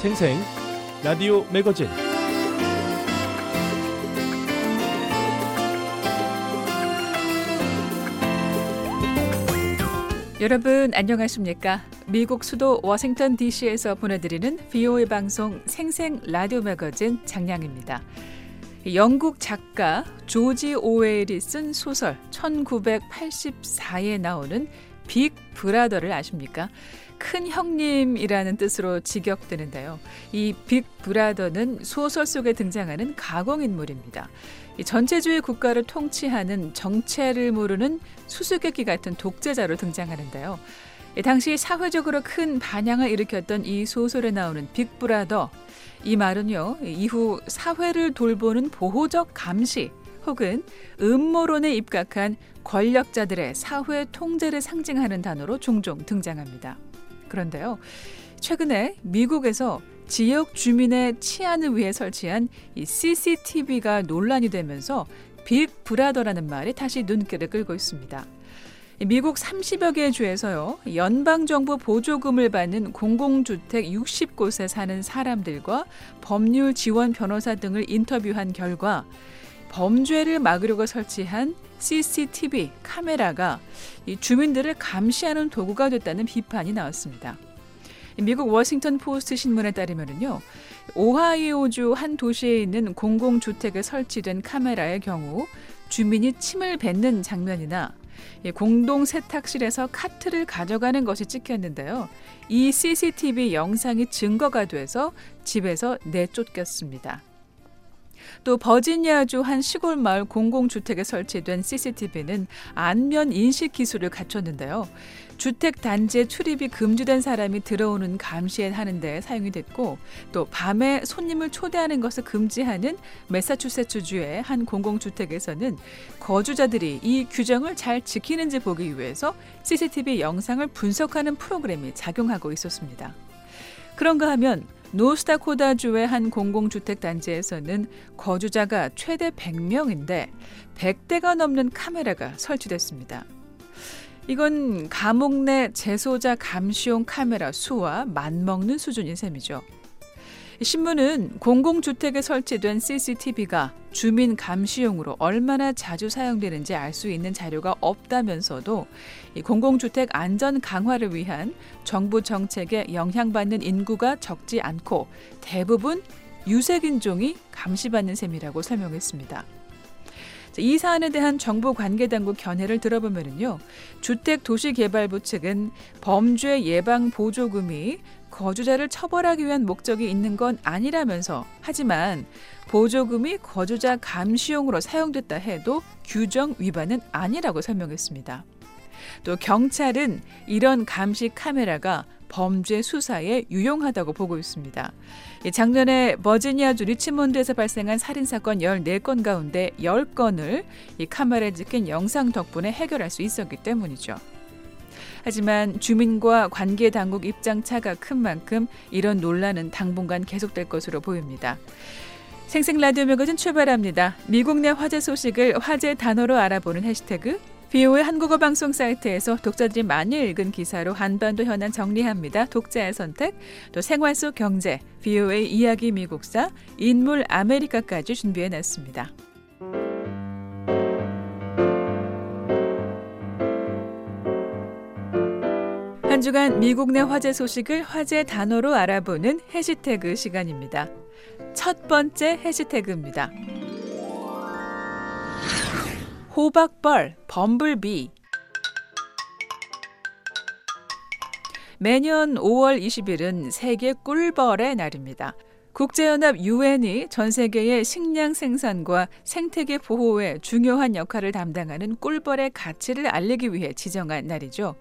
생생 라디오 매거진 여러분 안녕하십니까? 미국 수도 워싱턴 DC에서 보내드리는 VOA 방송 생생 라디오 매거진 장량입니다. 영국 작가 조지 오웰이 쓴 소설 1984에 나오는 빅 브라더를 아십니까? 큰 형님이라는 뜻으로 직역되는데요. 이 빅 브라더는 소설 속에 등장하는 가공인물입니다. 전체주의 국가를 통치하는 정체를 모르는 수수께끼 같은 독재자로 등장하는데요. 당시 사회적으로 큰 반향을 일으켰던 이 소설에 나오는 빅브라더 이 말은요 이후 사회를 돌보는 보호적 감시 혹은 음모론에 입각한 권력자들의 사회 통제를 상징하는 단어로 종종 등장합니다. 그런데요 최근에 미국에서 지역 주민의 치안을 위해 설치한 이 CCTV가 논란이 되면서 빅 브라더라는 말이 다시 눈길을 끌고 있습니다. 미국 30여 개의 주에서요, 연방정부 보조금을 받는 공공주택 60곳에 사는 사람들과 법률 지원 변호사 등을 인터뷰한 결과 범죄를 막으려고 설치한 CCTV 카메라가 주민들을 감시하는 도구가 됐다는 비판이 나왔습니다. 미국 워싱턴 포스트 신문에 따르면요. 오하이오주 한 도시에 있는 공공주택에 설치된 카메라의 경우 주민이 침을 뱉는 장면이나 공동 세탁실에서 카트를 가져가는 것이 찍혔는데요. 이 CCTV 영상이 증거가 돼서 집에서 내쫓겼습니다. 또 버지니아주 한 시골 마을 공공주택에 설치된 CCTV는 안면 인식 기술을 갖췄는데요. 주택 단지에 출입이 금지된 사람이 들어오는 감시에 하는데 사용이 됐고 또 밤에 손님을 초대하는 것을 금지하는 메사추세츠주의 한 공공주택에서는 거주자들이 이 규정을 잘 지키는지 보기 위해서 CCTV 영상을 분석하는 프로그램이 작용하고 있었습니다. 그런가 하면 노스다코다주의 한 공공주택 단지에서는 거주자가 최대 100명인데 100대가 넘는 카메라가 설치됐습니다. 이건 감옥 내 재소자 감시용 카메라 수와 맞먹는 수준인 셈이죠. 신문은 공공주택에 설치된 CCTV가 주민 감시용으로 얼마나 자주 사용되는지 알 수 있는 자료가 없다면서도 공공주택 안전 강화를 위한 정부 정책에 영향받는 인구가 적지 않고 대부분 유색인종이 감시받는 셈이라고 설명했습니다. 이 사안에 대한 정부 관계 당국 견해를 들어보면요. 주택도시개발부 측은 범죄 예방 보조금이 거주자를 처벌하기 위한 목적이 있는 건 아니라면서 하지만 보조금이 거주자 감시용으로 사용됐다 해도 규정 위반은 아니라고 설명했습니다. 또 경찰은 이런 감시 카메라가 범죄 수사에 유용하다고 보고 있습니다. 작년에 버지니아주 리치몬드에서 발생한 살인사건 14건 가운데 10건을 이 카메라에 찍힌 영상 덕분에 해결할 수 있었기 때문이죠. 하지만 주민과 관계 당국 입장 차가 큰 만큼 이런 논란은 당분간 계속될 것으로 보입니다. 생생 라디오 매거진 출발합니다. 미국 내 화제 소식을 화제 단어로 알아보는 해시태그 VOA 한국어 방송 사이트에서 독자들이 많이 읽은 기사로 한반도 현안 정리합니다. 독자의 선택, 또 생활 속 경제, VOA 이야기 미국사, 인물 아메리카까지 준비해 놨습니다. 한 주간 미국 내 화제 소식을 화제 단어로 알아보는 해시태그 시간입니다. 첫 번째 해시태그입니다. 호박벌, 범블비. 매년 5월 20일은 세계 꿀벌의 날입니다. 국제연합 유엔이 전 세계의 식량 생산과 생태계 보호에 중요한 역할을 담당하는 꿀벌의 가치를 알리기 위해 지정한 날이죠.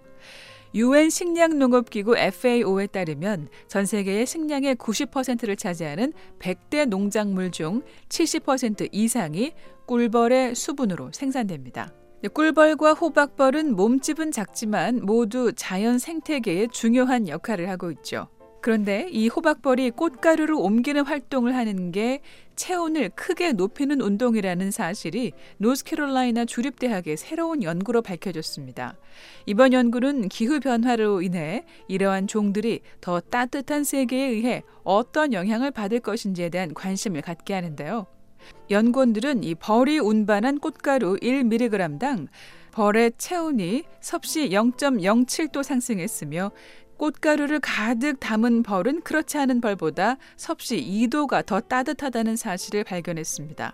유엔 식량농업기구 FAO에 따르면 전 세계의 식량의 90%를 차지하는 100대 농작물 중 70% 이상이 꿀벌의 수분으로 생산됩니다. 꿀벌과 호박벌은 몸집은 작지만 모두 자연 생태계에 중요한 역할을 하고 있죠. 그런데 이 호박벌이 꽃가루를 옮기는 활동을 하는 게 체온을 크게 높이는 운동이라는 사실이 노스캐롤라이나 주립대학의 새로운 연구로 밝혀졌습니다. 이번 연구는 기후 변화로 인해 이러한 종들이 더 따뜻한 세계에 의해 어떤 영향을 받을 것인지에 대한 관심을 갖게 하는데요. 연구원들은 이 벌이 운반한 꽃가루 1mg당 벌의 체온이 섭씨 0.07도 상승했으며 꽃가루를 가득 담은 벌은 그렇지 않은 벌보다 섭씨 2도가 더 따뜻하다는 사실을 발견했습니다.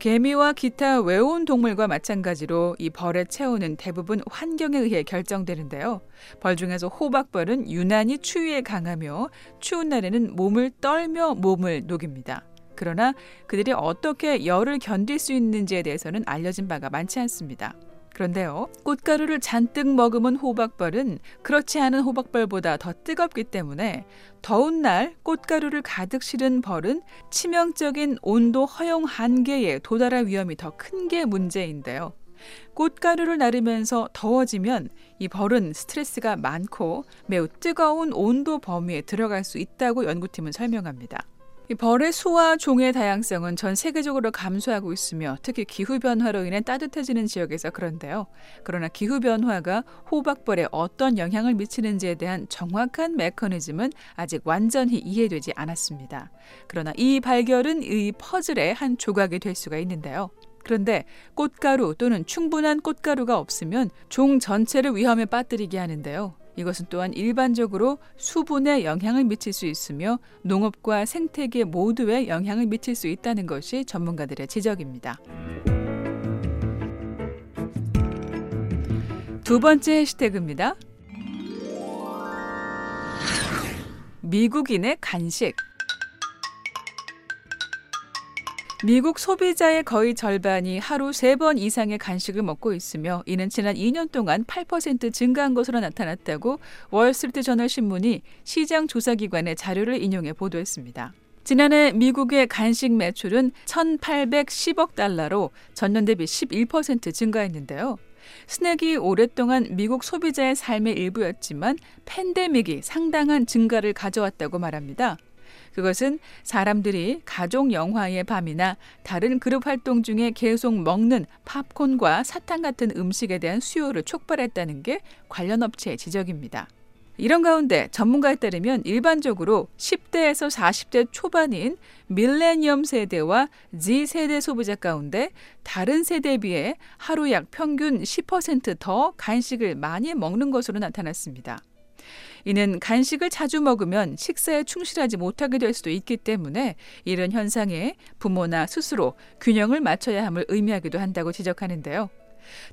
개미와 기타 외온 동물과 마찬가지로 이 벌의 체온은 대부분 환경에 의해 결정되는데요. 벌 중에서 호박벌은 유난히 추위에 강하며 추운 날에는 몸을 떨며 몸을 녹입니다. 그러나 그들이 어떻게 열을 견딜 수 있는지에 대해서는 알려진 바가 많지 않습니다. 그런데요, 꽃가루를 잔뜩 머금은 호박벌은 그렇지 않은 호박벌보다 더 뜨겁기 때문에 더운 날 꽃가루를 가득 실은 벌은 치명적인 온도 허용 한계에 도달할 위험이 더 큰 게 문제인데요. 꽃가루를 나르면서 더워지면 이 벌은 스트레스가 많고 매우 뜨거운 온도 범위에 들어갈 수 있다고 연구팀은 설명합니다. 벌의 수와 종의 다양성은 전 세계적으로 감소하고 있으며 특히 기후 변화로 인해 따뜻해지는 지역에서 그런데요. 그러나 기후 변화가 호박벌에 어떤 영향을 미치는지에 대한 정확한 메커니즘은 아직 완전히 이해되지 않았습니다. 그러나 이 발견은 이 퍼즐의 한 조각이 될 수가 있는데요. 그런데 꽃가루 또는 충분한 꽃가루가 없으면 종 전체를 위험에 빠뜨리게 하는데요. 이것은 또한 일반적으로 수분에 영향을 미칠 수 있으며 농업과 생태계 모두에 영향을 미칠 수 있다는 것이 전문가들의 지적입니다. 두 번째 해시태그입니다. 미국인의 간식. 미국 소비자의 거의 절반이 하루 세 번 이상의 간식을 먹고 있으며 이는 지난 2년 동안 8% 증가한 것으로 나타났다고 월스트리트 저널 신문이 시장 조사 기관의 자료를 인용해 보도했습니다. 지난해 미국의 간식 매출은 1,810억 달러로 전년 대비 11% 증가했는데요. 스낵이 오랫동안 미국 소비자의 삶의 일부였지만 팬데믹이 상당한 증가를 가져왔다고 말합니다. 그것은 사람들이 가족 영화의 밤이나 다른 그룹 활동 중에 계속 먹는 팝콘과 사탕 같은 음식에 대한 수요를 촉발했다는 게 관련 업체의 지적입니다. 이런 가운데 전문가에 따르면 일반적으로 10대에서 40대 초반인 밀레니엄 세대와 Z 세대 소비자 가운데 다른 세대에 비해 하루 약 평균 10%더 간식을 많이 먹는 것으로 나타났습니다. 이는 간식을 자주 먹으면 식사에 충실하지 못하게 될 수도 있기 때문에 이런 현상에 부모나 스스로 균형을 맞춰야 함을 의미하기도 한다고 지적하는데요.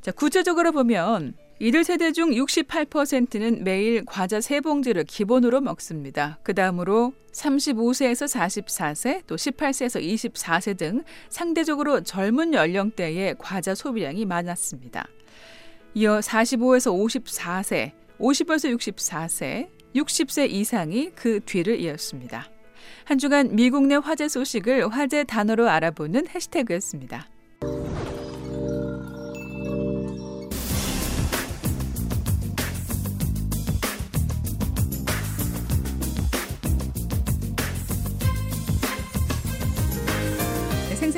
자, 구체적으로 보면 이들 세대 중 68%는 매일 과자 세봉지를 기본으로 먹습니다. 그 다음으로 35세에서 44세, 또 18세에서 24세 등 상대적으로 젊은 연령대의 과자 소비량이 많았습니다. 이어 45에서 54세, 50에서 64세, 60세 이상이 그 뒤를 이었습니다. 한 주간 미국 내 화제 소식을 화제 단어로 알아보는 해시태그였습니다.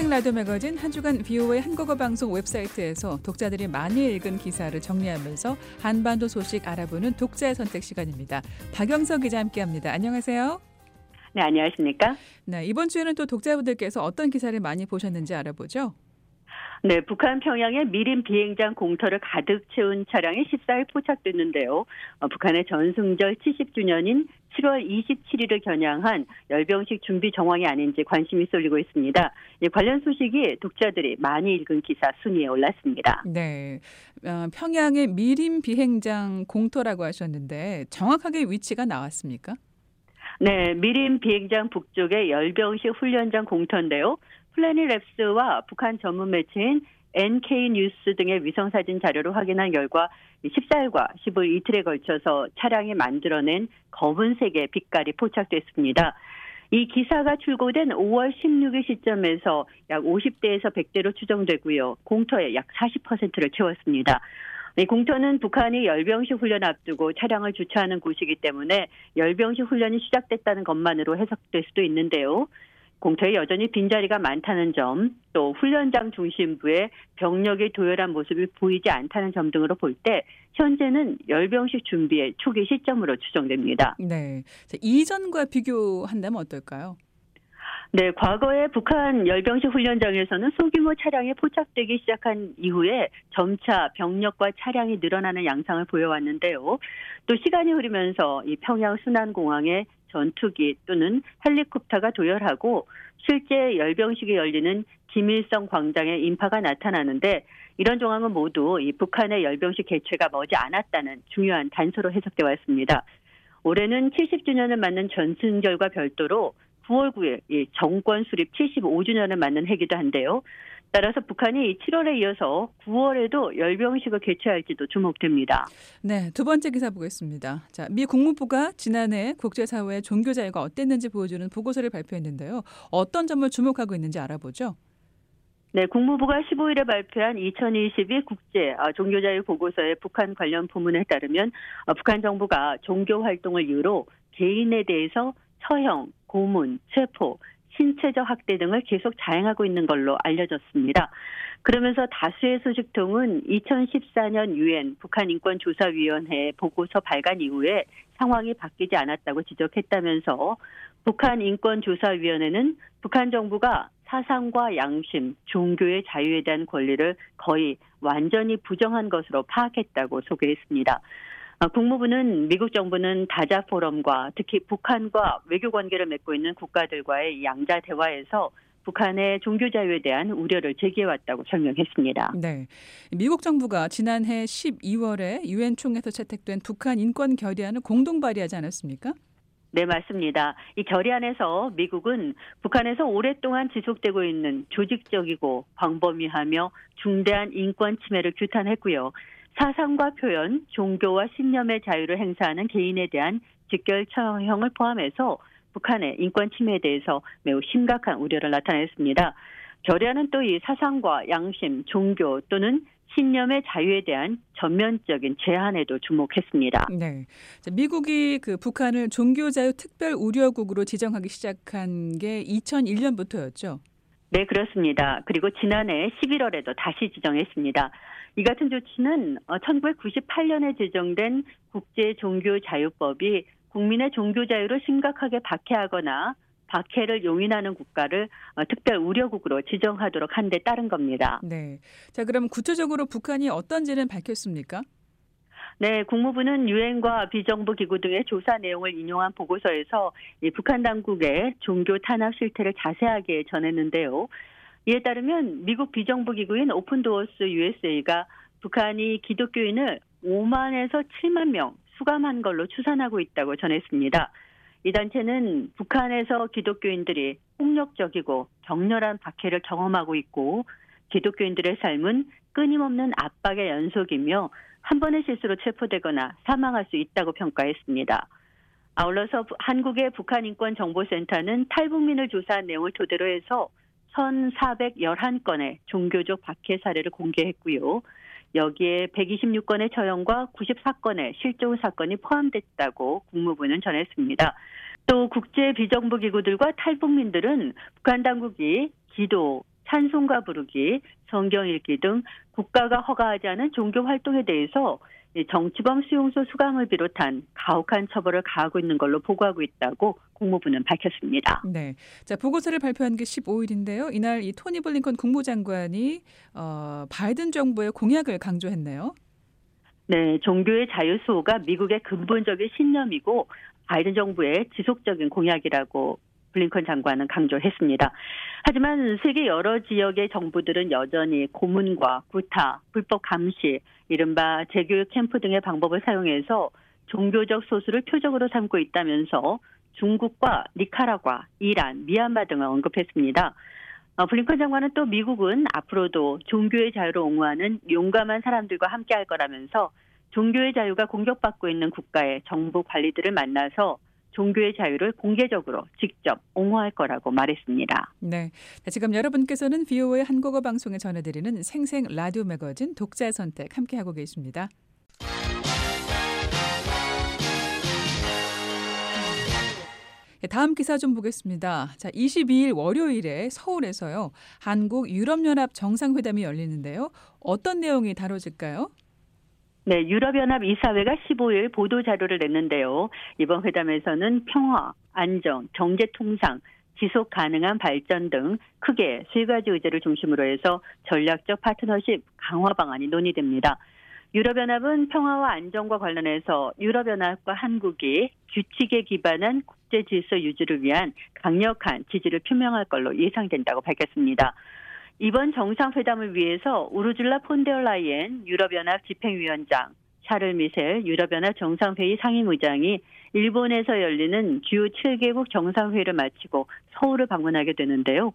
생생 라디오 매거진 한 주간 비오의 한국어 방송 웹사이트에서 독자들이 많이 읽은 기사를 정리하면서 한반도 소식 알아보는 독자의 선택 시간입니다. 박영석 기자 함께합니다. 안녕하세요. 네, 안녕하십니까? 네, 이번 주에는 또 독자분들께서 어떤 기사를 많이 보셨는지 알아보죠. 네, 북한 평양에 미림 비행장 공터를 가득 채운 차량이 14일 포착됐는데요. 어, 북한의 전승절 70주년인 7월 27일을 겨냥한 열병식 준비 정황이 아닌지 관심이 쏠리고 있습니다. 이 관련 소식이 독자들이 많이 읽은 기사 순위에 올랐습니다. 네, 어, 평양의 미림 비행장 공터라고 하셨는데 정확하게 위치가 나왔습니까? 네, 미림 비행장 북쪽의 열병식 훈련장 공터인데요. 플래닛랩스와 북한 전문 매체인 NK 뉴스 등의 위성 사진 자료를 확인한 결과 14일과 15일 이틀에 걸쳐서 차량이 만들어낸 검은색의 빛깔이 포착됐습니다. 이 기사가 출고된 5월 16일 시점에서 약 50대에서 100대로 추정되고요. 공터의 약 40%를 채웠습니다. 이 공터는 북한이 열병식 훈련 앞두고 차량을 주차하는 곳이기 때문에 열병식 훈련이 시작됐다는 것만으로 해석될 수도 있는데요. 공터에 여전히 빈자리가 많다는 점, 또 훈련장 중심부에 병력이 도열한 모습이 보이지 않다는 점 등으로 볼 때 현재는 열병식 준비의 초기 시점으로 추정됩니다. 네. 자, 이전과 비교한다면 어떨까요? 네, 과거에 북한 열병식 훈련장에서는 소규모 차량이 포착되기 시작한 이후에 점차 병력과 차량이 늘어나는 양상을 보여왔는데요. 또 시간이 흐르면서 이 평양 순안공항에 전투기 또는 헬리콥터가 도열하고 실제 열병식이 열리는 김일성 광장에 인파가 나타나는데 이런 정황은 모두 이 북한의 열병식 개최가 머지 않았다는 중요한 단서로 해석돼 왔습니다. 올해는 70주년을 맞는 전승절과 별도로 9월 9일 이 정권 수립 75주년을 맞는 해기도 한데요. 따라서 북한이 7월에 이어서 9월에도 열병식을 개최할지도 주목됩니다. 네, 두 번째 기사 보겠습니다. 자, 미 국무부가 지난해 국제사회의 종교 자유가 어땠는지 보여주는 보고서를 발표했는데요. 어떤 점을 주목하고 있는지 알아보죠. 네, 국무부가 15일에 발표한 2022 국제 아, 종교자유 보고서의 북한 관련 부문에 따르면 어, 북한 정부가 종교 활동을 이유로 개인에 대해서 처형, 고문, 체포, 신체적 학대 등을 계속 자행하고 있는 걸로 알려졌습니다. 그러면서 다수의 소식통은 2014년 유엔 북한 인권조사위원회 보고서 발간 이후에 상황이 바뀌지 않았다고 지적했다면서 북한 인권조사위원회는 북한 정부가 사상과 양심, 종교의 자유에 대한 권리를 거의 완전히 부정한 것으로 파악했다고 소개했습니다. 아, 국무부는 미국 정부는 다자 포럼과 특히 북한과 외교 관계를 맺고 있는 국가들과의 양자 대화에서 북한의 종교 자유에 대한 우려를 제기해왔다고 설명했습니다. 네. 미국 정부가 지난해 12월에 유엔 총회에서 채택된 북한 인권 결의안을 공동 발의하지 않았습니까? 네, 맞습니다. 이 결의안에서 미국은 북한에서 오랫동안 지속되고 있는 조직적이고 광범위하며 중대한 인권 침해를 규탄했고요. 사상과 표현, 종교와 신념의 자유를 행사하는 개인에 대한 직결 처형을 포함해서 북한의 인권 침해에 대해서 매우 심각한 우려를 나타냈습니다. 결의안은 또 이 사상과 양심, 종교 또는 신념의 자유에 대한 전면적인 제한에도 주목했습니다. 네. 미국이 그 북한을 종교자유 특별 우려국으로 지정하기 시작한 게 2001년부터였죠. 네, 그렇습니다. 그리고 지난해 11월에도 다시 지정했습니다. 이 같은 조치는 1998년에 어, 제정된 국제 종교 자유법이 국민의 종교 자유를 심각하게 박해하거나 박해를 용인하는 국가를 어, 특별 우려국으로 지정하도록 한 데 따른 겁니다. 네. 자, 그럼 구체적으로 북한이 어떤지는 밝혔습니까? 네, 국무부는 유엔과 비정부 기구 등의 조사 내용을 인용한 보고서에서 북한 당국의 종교 탄압 실태를 자세하게 전했는데요. 이에 따르면 미국 비정부 기구인 오픈도어스 USA가 북한이 기독교인을 5만에서 7만 명 수감한 걸로 추산하고 있다고 전했습니다. 이 단체는 북한에서 기독교인들이 폭력적이고 격렬한 박해를 경험하고 있고 기독교인들의 삶은 끊임없는 압박의 연속이며 한 번의 실수로 체포되거나 사망할 수 있다고 평가했습니다. 아울러서 한국의 북한인권정보센터는 탈북민을 조사한 내용을 토대로 해서 1,411건의 종교적 박해 사례를 공개했고요. 여기에 126건의 처형과 94건의 실종 사건이 포함됐다고 국무부는 전했습니다. 또 국제 비정부 기구들과 탈북민들은 북한 당국이 기도, 찬송가 부르기, 성경 읽기 등 국가가 허가하지 않은 종교 활동에 대해서 정치범 수용소 수감을 비롯한 가혹한 처벌을 가하고 있는 걸로 보고하고 있다고 국무부는 밝혔습니다. 네. 자, 보고서를 발표한 게 15일인데요. 이날 이 토니 블링컨 국무장관이 어, 바이든 정부의 공약을 강조했네요. 네, 종교의 자유 수호가 미국의 근본적인 신념이고 바이든 정부의 지속적인 공약이라고 블링컨 장관은 강조했습니다. 하지만 세계 여러 지역의 정부들은 여전히 고문과 구타, 불법 감시, 이른바 재교육 캠프 등의 방법을 사용해서 종교적 소수를 표적으로 삼고 있다면서 중국과 니카라과, 이란, 미얀마 등을 언급했습니다. 어, 블링컨 장관은 또 미국은 앞으로도 종교의 자유를 옹호하는 용감한 사람들과 함께할 거라면서 종교의 자유가 공격받고 있는 국가의 정부 관리들을 만나서 종교의 자유를 공개적으로 직접 옹호할 거라고 말했습니다. 네. 자, 지금 여러분께서는 VOA 한국어 방송에 전해드리는 생생 라디오 매거진 독자 선택 함께하고 계십니다. 예, 다음 기사 좀 보겠습니다. 자, 22일 월요일에 서울에서요. 한국 유럽연합 정상회담이 열리는데요. 어떤 내용이 다뤄질까요? 네, 유럽연합 이사회가 15일 보도 자료를 냈는데요. 이번 회담에서는 평화, 안정, 경제 통상, 지속 가능한 발전 등 크게 세 가지 의제를 중심으로 해서 전략적 파트너십 강화 방안이 논의됩니다. 유럽연합은 평화와 안정과 관련해서 유럽연합과 한국이 규칙에 기반한 국제 질서 유지를 위한 강력한 지지를 표명할 걸로 예상된다고 밝혔습니다. 이번 정상회담을 위해서 우르줄라 폰데어라이엔 유럽연합 집행위원장, 샤를 미셀 유럽연합 정상회의 상임의장이 일본에서 열리는 주요 7개국 정상회의를 마치고 서울을 방문하게 되는데요.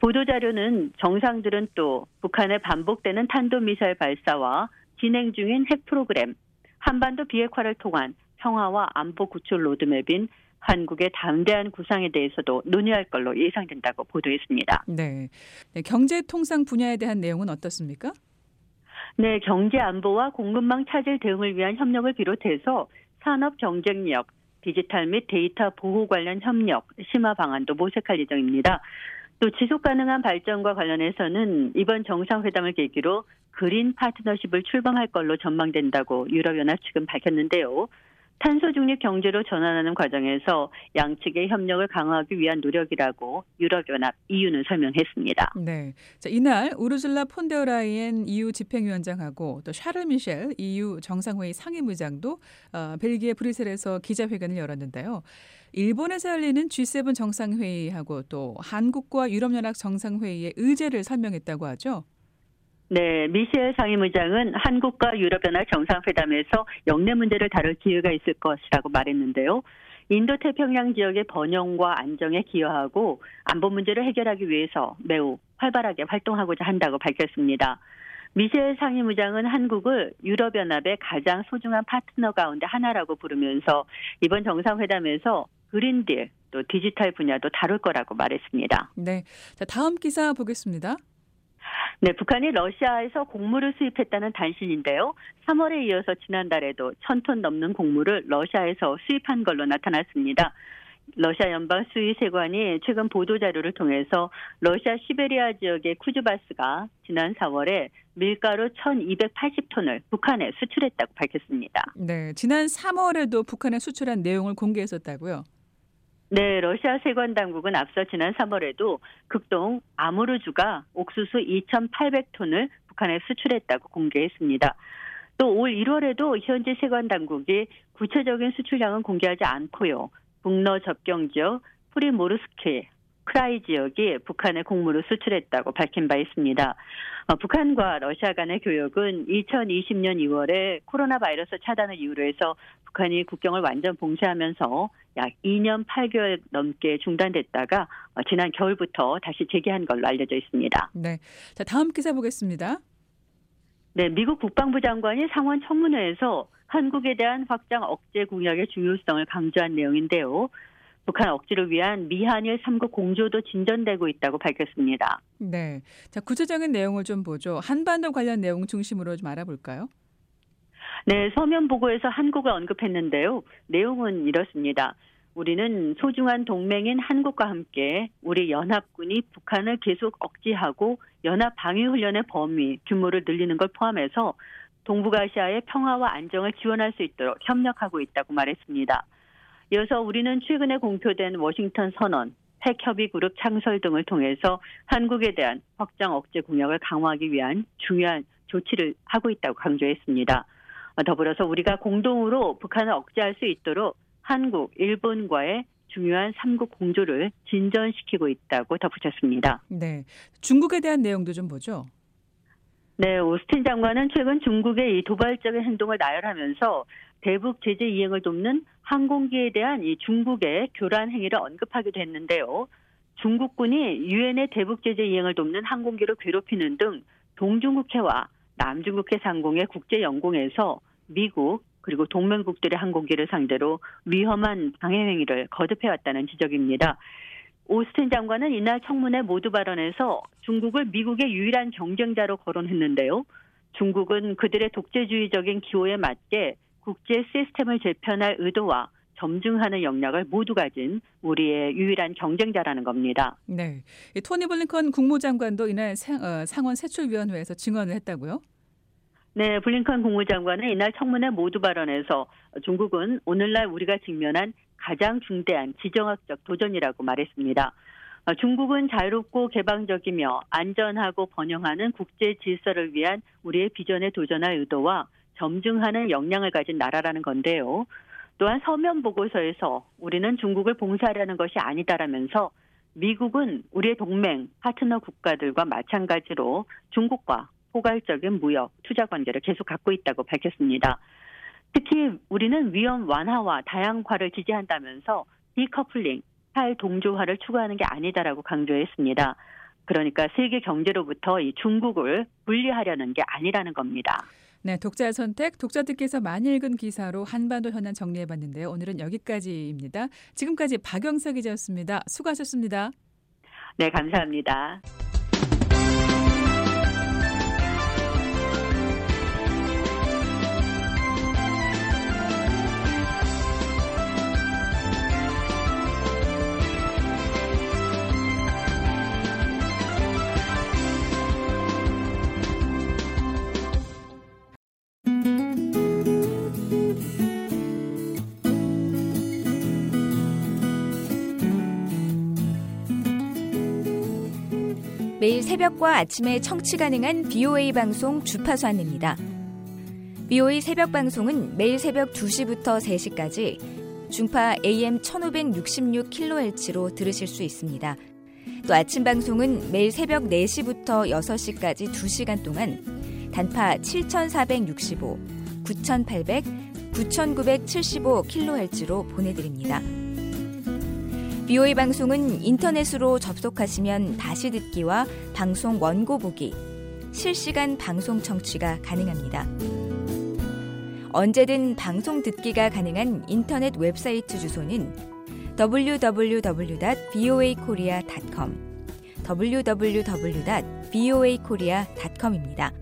보도자료는 정상들은 또 북한의 반복되는 탄도미사일 발사와 진행 중인 핵 프로그램, 한반도 비핵화를 통한 평화와 안보 구출 로드맵인 한국의 담대한 구상에 대해서도 논의할 걸로 예상된다고 보도했습니다. 네. 네 경제 통상 분야에 대한 내용은 어떻습니까? 네, 경제 안보와 공급망 차질 대응을 위한 협력을 비롯해서 산업 경쟁력, 디지털 및 데이터 보호 관련 협력 심화 방안도 모색할 예정입니다. 또 지속 가능한 발전과 관련해서는 이번 정상회담을 계기로 그린 파트너십을 출범할 걸로 전망된다고 유럽연합 측은 밝혔는데요. 탄소 중립 경제로 전환하는 과정에서 양측의 협력을 강화하기 위한 노력이라고 유럽연합 EU는 설명했습니다. 네. 자, 이날 우르슬라 폰데어라이엔 EU 집행위원장하고 또 샤를 미셸 EU 정상회의 상임의장도 어, 벨기에 브뤼셀에서 기자회견을 열었는데요. 일본에서 열리는 G7 정상회의하고 또 한국과 유럽연합 정상회의의 의제를 설명했다고 하죠. 네, 미셸 상임의장은 한국과 유럽연합 정상회담에서 영내 문제를 다룰 기회가 있을 것이라고 말했는데요. 인도 태평양 지역의 번영과 안정에 기여하고 안보 문제를 해결하기 위해서 매우 활발하게 활동하고자 한다고 밝혔습니다. 미셸 상임의장은 한국을 유럽연합의 가장 소중한 파트너 가운데 하나라고 부르면서 이번 정상회담에서 그린딜 또 디지털 분야도 다룰 거라고 말했습니다. 네. 자, 다음 기사 보겠습니다. 네, 북한이 러시아에서 곡물을 수입했다는 단신인데요. 3월에 이어서 지난달에도 1000톤 넘는 곡물을 러시아에서 수입한 걸로 나타났습니다. 러시아 연방 수의세관이 최근 보도 자료를 통해서 러시아 시베리아 지역의 쿠즈바스가 지난 4월에 밀가루 1,280톤을 북한에 수출했다고 밝혔습니다. 네, 지난 3월에도 북한에 수출한 내용을 공개했었다고요? 네, 러시아 세관 당국은 앞서 지난 3월에도 극동 아무르주가 옥수수 2,800톤을 북한에 수출했다고 공개했습니다. 또 올 1월에도 현지 세관 당국이 구체적인 수출량은 공개하지 않고요. 북러 접경 지역 프리모르스키 크라이 지역이 북한에 곡물을 수출했다고 밝힌 바 있습니다. 어, 북한과 러시아 간의 교역은 2020년 2월에 코로나 바이러스 차단을 이유로 해서 북한이 국경을 완전 봉쇄하면서 약 2년 8개월 넘게 중단됐다가 어, 지난 겨울부터 다시 재개한 걸로 알려져 있습니다. 네. 자, 다음 기사 보겠습니다. 네, 미국 국방부 장관이 상원 청문회에서 한국에 대한 확장 억제 공약의 중요성을 강조한 내용인데요. 북한 억지를 위한 미한일 3국 공조도 진전되고 있다고 밝혔습니다. 네. 자, 구체적인 내용을 좀 보죠. 한반도 관련 내용 중심으로 좀 알아볼까요? 네, 서면 보고에서 한국을 언급했는데요. 내용은 이렇습니다. 우리는 소중한 동맹인 한국과 함께 우리 연합군이 북한을 계속 억지하고 연합 방위 훈련의 범위, 규모를 늘리는 걸 포함해서 동북아시아의 평화와 안정을 지원할 수 있도록 협력하고 있다고 말했습니다. 이어서 우리는 최근에 공표된 워싱턴 선언, 핵협의 그룹 창설 등을 통해서 한국에 대한 확장 억제 공약을 강화하기 위한 중요한 조치를 하고 있다고 강조했습니다. 더불어서 우리가 공동으로 북한을 억제할 수 있도록 한국, 일본과의 중요한 삼국 공조를 진전시키고 있다고 덧붙였습니다. 네. 중국에 대한 내용도 좀 보죠. 네, 오스틴 장관은 최근 중국의 이 도발적인 행동을 나열하면서 대북 제재 이행을 돕는 항공기에 대한 이 중국의 교란 행위를 언급하기도 했는데요. 중국군이 유엔의 대북 제재 이행을 돕는 항공기를 괴롭히는 등 동중국해와 남중국해 상공의 국제 영공에서 미국, 그리고 동맹국들의 항공기를 상대로 위험한 방해 행위를 거듭해왔다는 지적입니다. 오스틴 장관은 이날 청문회 모두 발언에서 중국을 미국의 유일한 경쟁자로 거론했는데요. 중국은 그들의 독재주의적인 기호에 맞게 국제 시스템을 재편할 의도와 점증하는 역량을 모두 가진 우리의 유일한 경쟁자라는 겁니다. 네. 토니 블링컨 국무장관도 이날 어, 상원 세출위원회에서 증언을 했다고요? 네, 블링컨 국무장관은 이날 청문회 모두 발언에서 중국은 오늘날 우리가 직면한 가장 중대한 지정학적 도전이라고 말했습니다. 중국은 자유롭고 개방적이며 안전하고 번영하는 국제 질서를 위한 우리의 비전에 도전할 의도와 점증하는 역량을 가진 나라라는 건데요. 또한 서면 보고서에서 우리는 중국을 봉사하려는 것이 아니다라면서 미국은 우리의 동맹, 파트너 국가들과 마찬가지로 중국과 포괄적인 무역, 투자 관계를 계속 갖고 있다고 밝혔습니다. 특히 우리는 위험 완화와 다양화를 지지한다면서 디커플링, 탈동조화를 추구하는 게 아니다라고 강조했습니다. 그러니까 세계 경제로부터 이 중국을 분리하려는 게 아니라는 겁니다. 네, 독자 선택 독자들께서 많이 읽은 기사로 한반도 현안 정리해봤는데요. 오늘은 여기까지입니다. 지금까지 박영석 기자였습니다. 수고하셨습니다. 네, 감사합니다. 매일 새벽과 아침에 청취 가능한 BOA 방송 주파수 안내입니다. BOA 새벽 방송은 매일 새벽 2시부터 3시까지 중파 AM 1566kHz로 들으실 수 있습니다. 또 아침 방송은 매일 새벽 4시부터 6시까지 2시간 동안 단파 7465, 9800, 9975kHz로 보내드립니다. BOA 방송은 인터넷으로 접속하시면 다시 듣기와 방송 원고 보기, 실시간 방송 청취가 가능합니다. 언제든 방송 듣기가 가능한 인터넷 웹사이트 주소는 www.voakorea.com www.voakorea.com입니다.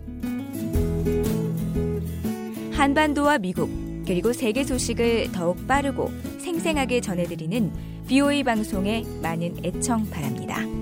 한반도와 미국 그리고 세계 소식을 더욱 빠르고 생생하게 전해드리는 BOA 방송에 많은 애청 바랍니다.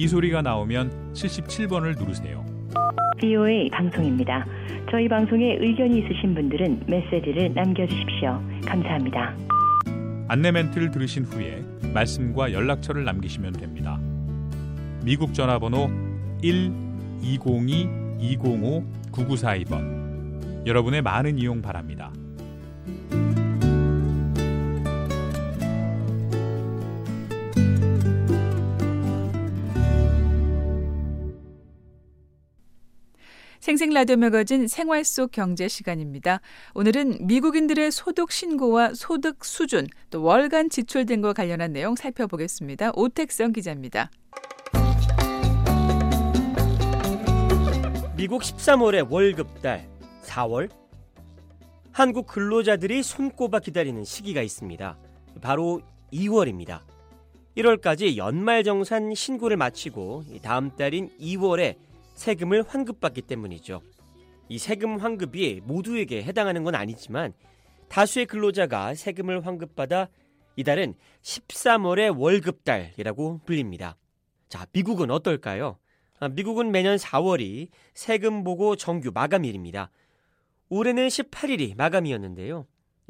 이 소리가 나오면 77번을 누르세요. BOA 방송입니다. 저희 방송에 의견이 있으신 분들은 메시지를 남겨주십시오. 감사합니다. 안내 멘트를 들으신 후에 말씀과 연락처를 남기시면 됩니다. 미국 전화번호 1-202-205-9942번 여러분의 많은 이용 바랍니다. 생생 라디오 매거진 생활 속 경제 시간입니다. 오늘은 미국인들의 소득 신고와 소득 수준, 또 월간 지출 등과 관련한 내용 살펴보겠습니다. 오택성 기자입니다. 미국 13월의 월급달 4월 한국 근로자들이 손꼽아 기다리는 시기가 있습니다. 바로 2월입니다. 1월까지 연말정산 신고를 마치고 다음 달인 2월에 세금을 환급받기 때문이죠. 이 세금 환급이 모두에게 해당하는 건 아니지만 다수의 근로자가 세금을 환급받아 이달은 13월의 월급달이라고 불립니다. 자, 미국은 어떨까요? 아, 미국은 매년 4월이 세금 보고 정규 마감일입니다. 올해는 18일이 마감이었는데요.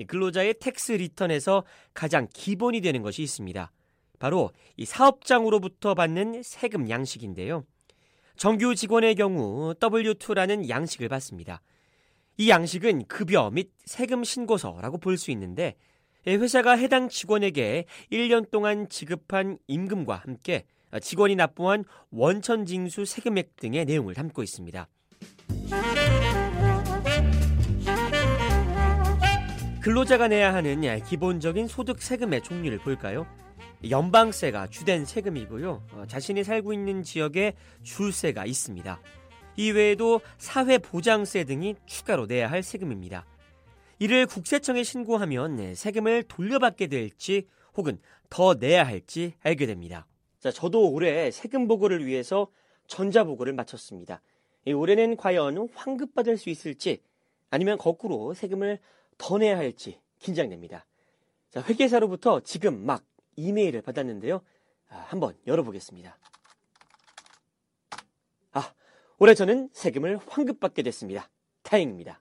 근로자의 tax return에서 가장 기본이 되는 것이 있습니다. 바로 이 사업장으로부터 받는 세금 양식인데요. 정규 직원의 경우 W2라는 양식을 받습니다. 이 양식은 급여 및 세금 신고서라고 볼 수 있는데 회사가 해당 직원에게 1년 동안 지급한 임금과 함께 직원이 납부한 원천 징수 세금액 등의 내용을 담고 있습니다. 근로자가 내야 하는 기본적인 소득 세금의 종류를 볼까요? 연방세가 주된 세금이고요. 어, 자신이 살고 있는 지역에 줄세가 있습니다. 이외에도 사회보장세 등이 추가로 내야 할 세금입니다. 이를 국세청에 신고하면 세금을 돌려받게 될지 혹은 더 내야 할지 알게 됩니다. 자, 저도 올해 세금 보고를 위해서 전자보고를 마쳤습니다. 올해는 과연 환급받을 수 있을지 아니면 거꾸로 세금을 더 내야 할지 긴장됩니다. 자, 회계사로부터 지금 막 이메일을 받았는데요. 아, 한번 열어보겠습니다. 아, 올해 저는 세금을 환급받게 됐습니다. 다행입니다.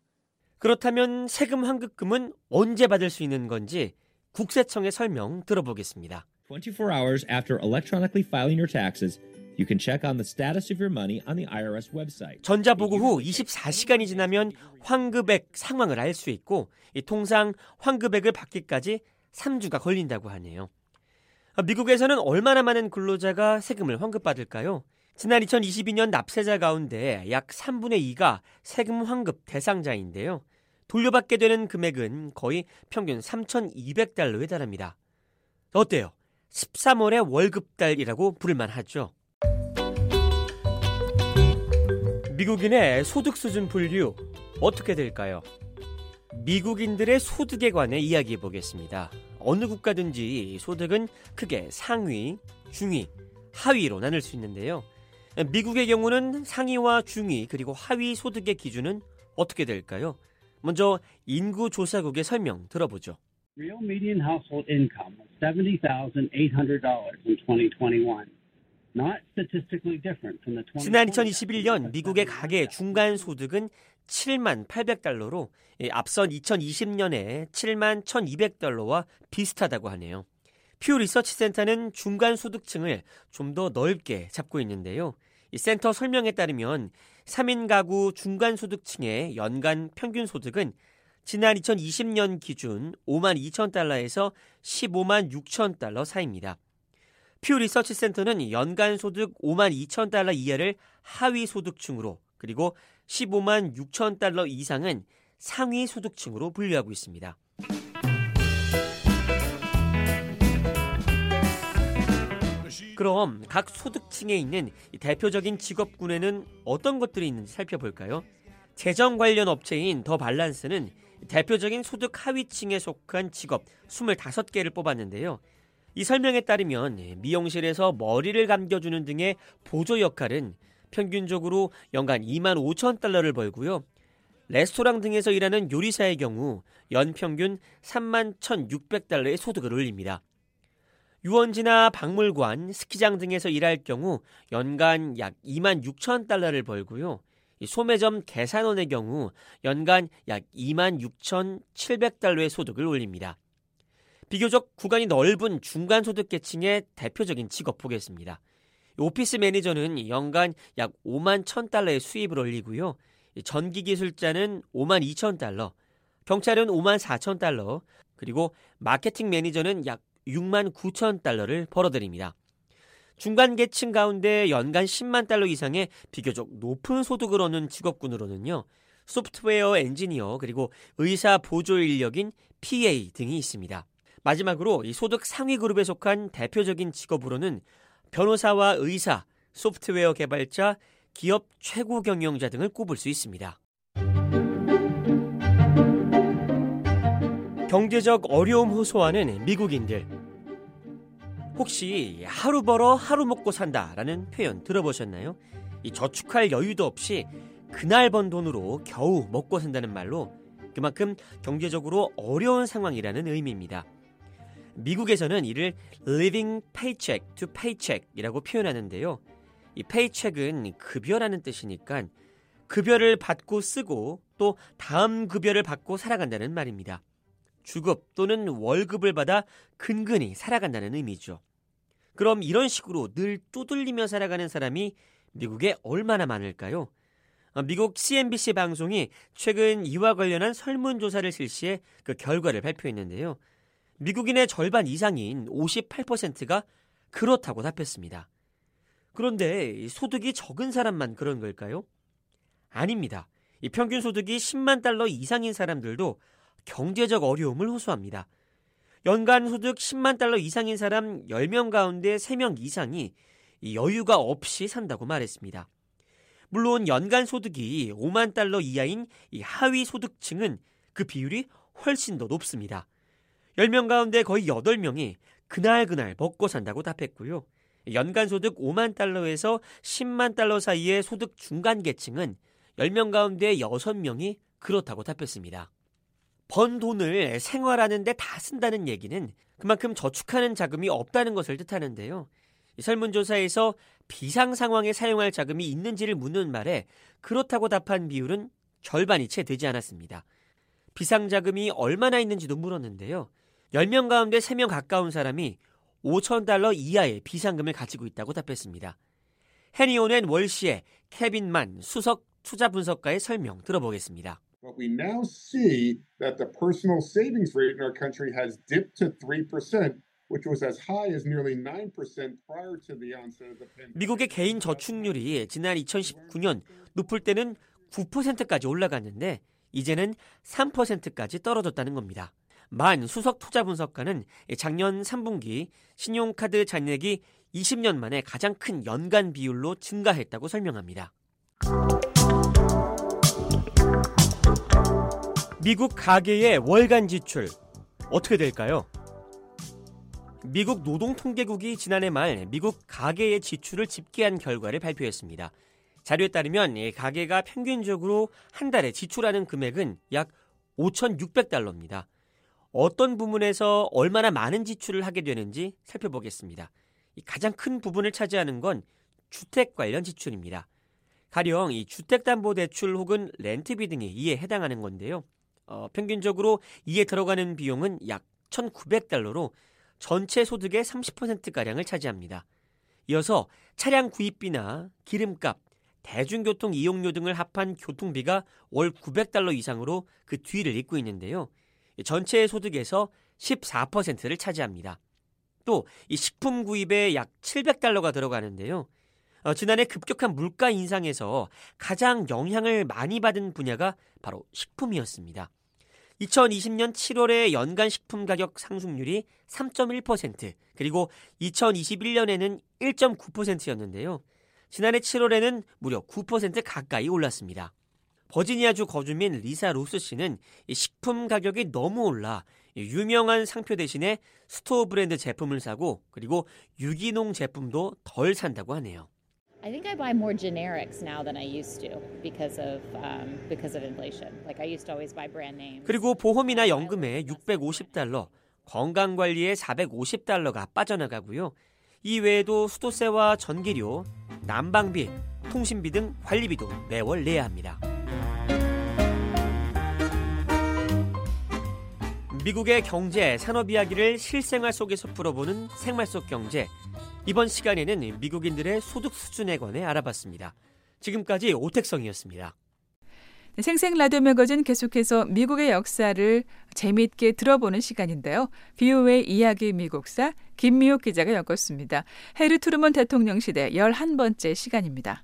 그렇다면 세금 환급금은 언제 받을 수 있는 건지 국세청의 설명 들어보겠습니다. 24 hours after electronically filing your taxes, you can check on the status of your money on the IRS website. 전자보고 후 24시간이 지나면 환급액 상황을 알 수 있고 통상 환급액을 받기까지 3주가 걸린다고 하네요. 미국에서는 얼마나 많은 근로자가 세금을 환급받을까요? 지난 2022년 납세자 가운데 약 3분의 2가 세금 환급 대상자인데요. 돌려받게 되는 금액은 거의 평균 3,200달러에 달합니다. 어때요? 13월의 월급달이라고 부를만 하죠. 미국인의 소득 수준 분류 어떻게 될까요? 미국인들의 소득에 관해 이야기해 보겠습니다. 어느 국가든지 소득은 크게 상위, 중위, 하위로 나눌 수 있는데요. 미국의 경우는 상위와 중위 그리고 하위 소득의 기준은 어떻게 될까요? 먼저 인구 조사국의 설명 들어보죠. Real median household income was $70,800 in 2021. 지난 2021년 미국의 가계 중간 소득은 7만 800달러로 앞선 2020년에 7만 1200달러와 비슷하다고 하네요. 퓨 리서치 센터는 중간 소득층을 좀 더 넓게 잡고 있는데요. 이 센터 설명에 따르면 3인 가구 중간 소득층의 연간 평균 소득은 지난 2020년 기준 5만 2천 달러에서 15만 6천 달러 사이입니다. 퓨 리서치 센터는 연간 소득 5만 2천 달러 이하를 하위 소득층으로 그리고 15만 6천 달러 이상은 상위 소득층으로 분류하고 있습니다. 그럼 각 소득층에 있는 대표적인 직업군에는 어떤 것들이 있는지 살펴볼까요? 재정 관련 업체인 더 발란스는 대표적인 소득 하위층에 속한 직업 25개를 뽑았는데요. 이 설명에 따르면 미용실에서 머리를 감겨주는 등의 보조 역할은 평균적으로 연간 2만 5천 달러를 벌고요. 레스토랑 등에서 일하는 요리사의 경우 연평균 3만 1,600달러의 소득을 올립니다. 유원지나 박물관, 스키장 등에서 일할 경우 연간 약 2만 6천 달러를 벌고요. 소매점 계산원의 경우 연간 약 2만 6,700달러의 소득을 올립니다. 비교적 구간이 넓은 중간 소득 계층의 대표적인 직업 보겠습니다. 오피스 매니저는 연간 약 5만 1,000달러의 수입을 올리고요. 전기 기술자는 5만 2천 달러, 경찰은 5만 4천 달러, 그리고 마케팅 매니저는 약 6만 9천 달러를 벌어들입니다. 중간 계층 가운데 연간 10만 달러 이상의 비교적 높은 소득을 얻는 직업군으로는요. 소프트웨어 엔지니어 그리고 의사 보조 인력인 PA 등이 있습니다. 마지막으로 이 소득 상위 그룹에 속한 대표적인 직업으로는 변호사와 의사, 소프트웨어 개발자, 기업 최고 경영자 등을 꼽을 수 있습니다. 경제적 어려움 호소하는 미국인들. 혹시 하루 벌어 하루 먹고 산다라는 표현 들어보셨나요? 이 저축할 여유도 없이 그날 번 돈으로 겨우 먹고 산다는 말로 그만큼 경제적으로 어려운 상황이라는 의미입니다. 미국에서는 이를 living paycheck to paycheck이라고 표현하는데요. 이 페이첵은 급여라는 뜻이니까 급여를 받고 쓰고 또 다음 급여를 받고 살아간다는 말입니다. 주급 또는 월급을 받아 근근히 살아간다는 의미죠. 그럼 이런 식으로 늘 쪼들리며 살아가는 사람이 미국에 얼마나 많을까요? 어, 미국 CNBC 방송이 최근 이와 관련한 설문조사를 실시해 그 결과를 발표했는데요. 미국인의 절반 이상인 58%가 그렇다고 답했습니다. 그런데 소득이 적은 사람만 그런 걸까요? 아닙니다. 이 평균 소득이 10만 달러 이상인 사람들도 경제적 어려움을 호소합니다. 연간 소득 10만 달러 이상인 사람 10명 가운데 3명 이상이 여유가 없이 산다고 말했습니다. 물론 연간 소득이 5만 달러 이하인 하위 소득층은 그 비율이 훨씬 더 높습니다. 10명 가운데 거의 8명이 그날그날 먹고 산다고 답했고요. 연간 소득 5만 달러에서 10만 달러 사이의 소득 중간 계층은 10명 가운데 6명이 그렇다고 답했습니다. 번 돈을 생활하는데 다 쓴다는 얘기는 그만큼 저축하는 자금이 없다는 것을 뜻하는데요. 설문조사에서 비상 상황에 사용할 자금이 있는지를 묻는 말에 그렇다고 답한 비율은 절반이 채 되지 않았습니다. 비상 자금이 얼마나 있는지도 물었는데요. 10명 가운데 3명 가까운 사람이 5천 달러 이하의 비상금을 가지고 있다고 답했습니다. 해니온앤 월시의 케빈만 수석 투자 분석가의 설명 들어보겠습니다. But we now see that the personal savings rate in our country has dipped to 3%. 미국의 개인 저축률이 지난 2019년 높을 때는 9%까지 올라갔는데 이제는 3%까지 떨어졌다는 겁니다. 만 수석 투자 분석가는 작년 3분기 신용카드 잔액이 20년 만에 가장 큰 연간 비율로 증가했다고 설명합니다. 미국 가계의 월간 지출 어떻게 될까요? 미국 노동통계국이 지난해 말 미국 가계의 지출을 집계한 결과를 발표했습니다. 자료에 따르면 가계가 평균적으로 한 달에 지출하는 금액은 약 5,600달러입니다. 어떤 부문에서 얼마나 많은 지출을 하게 되는지 살펴보겠습니다. 가장 큰 부분을 차지하는 건 주택 관련 지출입니다. 가령 이 주택담보대출 혹은 렌트비 등이 이에 해당하는 건데요. 어, 평균적으로 이에 들어가는 비용은 약 1,900달러로 전체 소득의 30%가량을 차지합니다. 이어서 차량 구입비나 기름값, 대중교통 이용료 등을 합한 교통비가 월 900달러 이상으로 그 뒤를 잇고 있는데요. 전체 소득에서 14%를 차지합니다. 또 이 식품 구입에 약 700달러가 들어가는데요. 어, 지난해 급격한 물가 인상에서 가장 영향을 많이 받은 분야가 바로 식품이었습니다. 2020년 7월에 연간 식품 가격 상승률이 3.1% 그리고 2021년에는 1.9%였는데요. 지난해 7월에는 무려 9% 가까이 올랐습니다. 버지니아주 거주민 리사 로스 씨는 식품 가격이 너무 올라 유명한 상표 대신에 store brand 제품을 사고 그리고 유기농 제품도 덜 산다고 하네요. I think I buy more generics now than I used to because of um, because of inflation. Like I used to always buy brand names. 그리고 보험이나 연금에 650달러, 건강 관리에 450달러가 빠져나가고요. 이 외에도 수도세와 전기료, 난방비, 통신비 등 관리비도 매월 내야 합니다. 미국의 경제, 산업 이야기를 실생활 속에서 풀어보는 생활 속 경제. 이번 시간에는 미국인들의 소득 수준에 관해 알아봤습니다. 지금까지 오택성이었습니다. 네, 생생 라디오 매거진 계속해서 미국의 역사를 재미있게 들어보는 시간인데요. 비오의 이야기 미국사 김미옥 기자가 엮었습니다. 해리 트루먼 대통령 시대 11번째 시간입니다.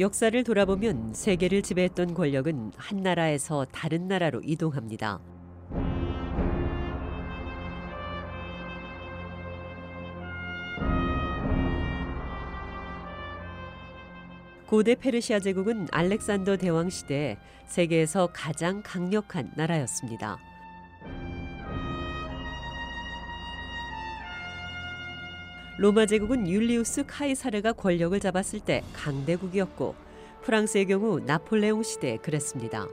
역사를 돌아보면 세계를 지배했던 권력은 한 나라에서 다른 나라로 이동합니다. 고대 페르시아 제국은 알렉산더 대왕 시대 세계에서 가장 강력한 나라였습니다. 로마 제국은 율리우스 카이사르가 권력을 잡았을 때 강대국이었고 프랑스의 경우 나폴레옹 시대에 그랬습니다.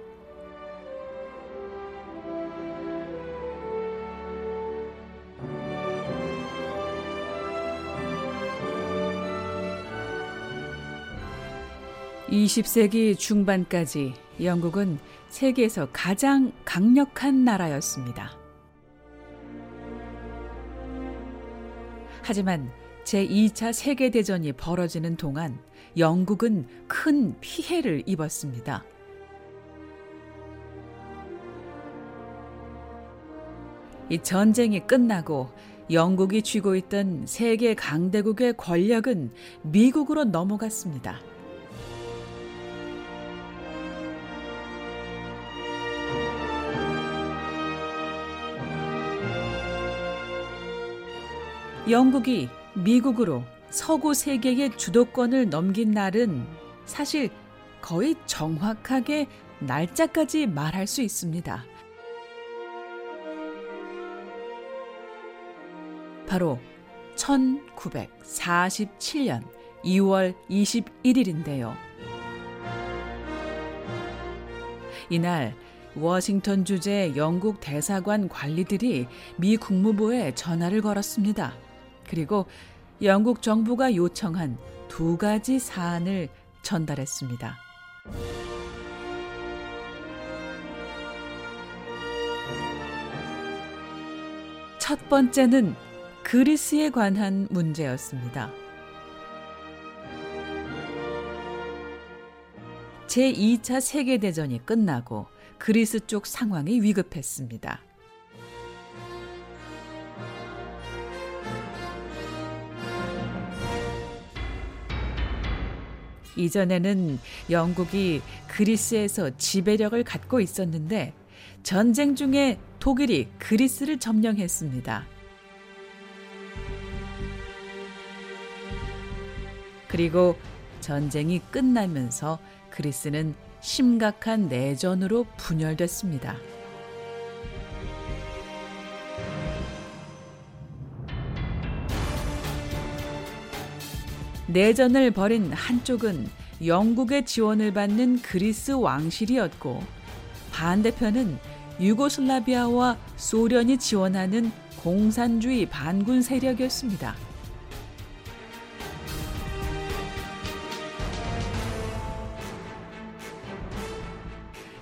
(20세기) 중반까지 영국은 세계에서 가장 강력한 나라였습니다. 하지만 제2차 세계대전이 벌어지는 동안 영국은 큰 피해를 입었습니다. 이 전쟁이 끝나고 영국이 쥐고 있던 세계 강대국의 권력은 미국으로 넘어갔습니다. 영국이 미국으로 서구 세계의 주도권을 넘긴 날은 사실 거의 정확하게 날짜까지 말할 수 있습니다. 바로 1947년 2월 21일인데요. 이날 워싱턴 주재 영국 대사관 관리들이 미 국무부에 전화를 걸었습니다. 그리고 영국 정부가 요청한 두 가지 사안을 전달했습니다. 첫 번째는 그리스에 관한 문제였습니다. 제2차 세계대전이 끝나고 그리스 쪽 상황이 위급했습니다. 이전에는 영국이 그리스에서 지배력을 갖고 있었는데 전쟁 중에 독일이 그리스를 점령했습니다. 그리고 전쟁이 끝나면서 그리스는 심각한 내전으로 분열됐습니다. 내전을 벌인 한쪽은 영국의 지원을 받는 그리스 왕실이었고 반대편은 유고슬라비아와 소련이 지원하는 공산주의 반군 세력이었습니다.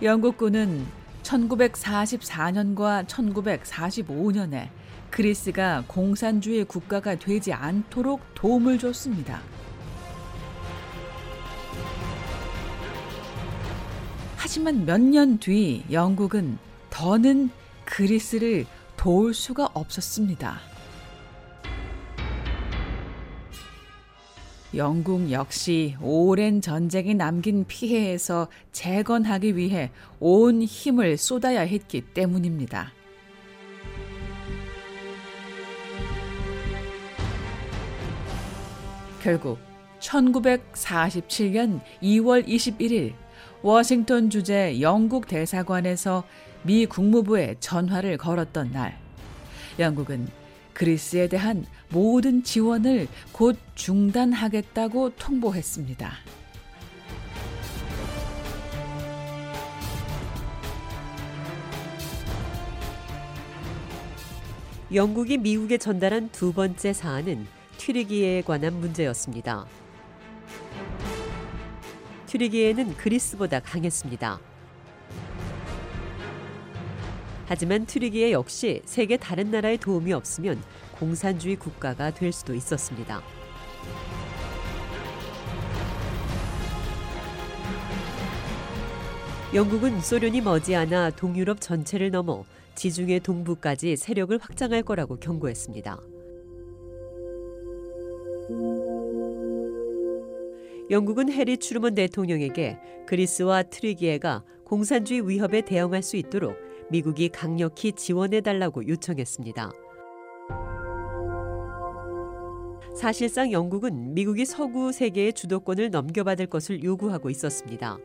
영국군은 1944년과 1945년에 그리스가 공산주의 국가가 되지 않도록 도움을 줬습니다. 하지만 몇 년 뒤 영국은 더는 그리스를 도울 수가 없었습니다. 영국 역시 오랜 전쟁이 남긴 피해에서 재건하기 위해 온 힘을 쏟아야 했기 때문입니다. 결국 1947년 2월 21일 워싱턴 주재 영국 대사관에서 미 국무부에 전화를 걸었던 날, 영국은 그리스에 대한 모든 지원을 곧 중단하겠다고 통보했습니다. 영국이 미국에 전달한 두 번째 사안은 튀르기예에 관한 문제였습니다. 튀르기예는 그리스보다 강했습니다. 하지만 튀르기예 역시 세계 다른 나라의 도움이 없으면 공산주의 국가가 될 수도 있었습니다. 영국은 소련이 머지않아 동유럽 전체를 넘어 지중해 동부까지 세력을 확장할 거라고 경고했습니다. 영국은 해리 추르먼 대통령에게 그리스와 트리기에가 공산주의 위협에 대응할 수 있도록 미국이 강력히 지원해 달라고 요청했습니다. 사실상 영국은 미국이 서구 세계의 주도권을 넘겨받을 것을 요구하고 있었습니다.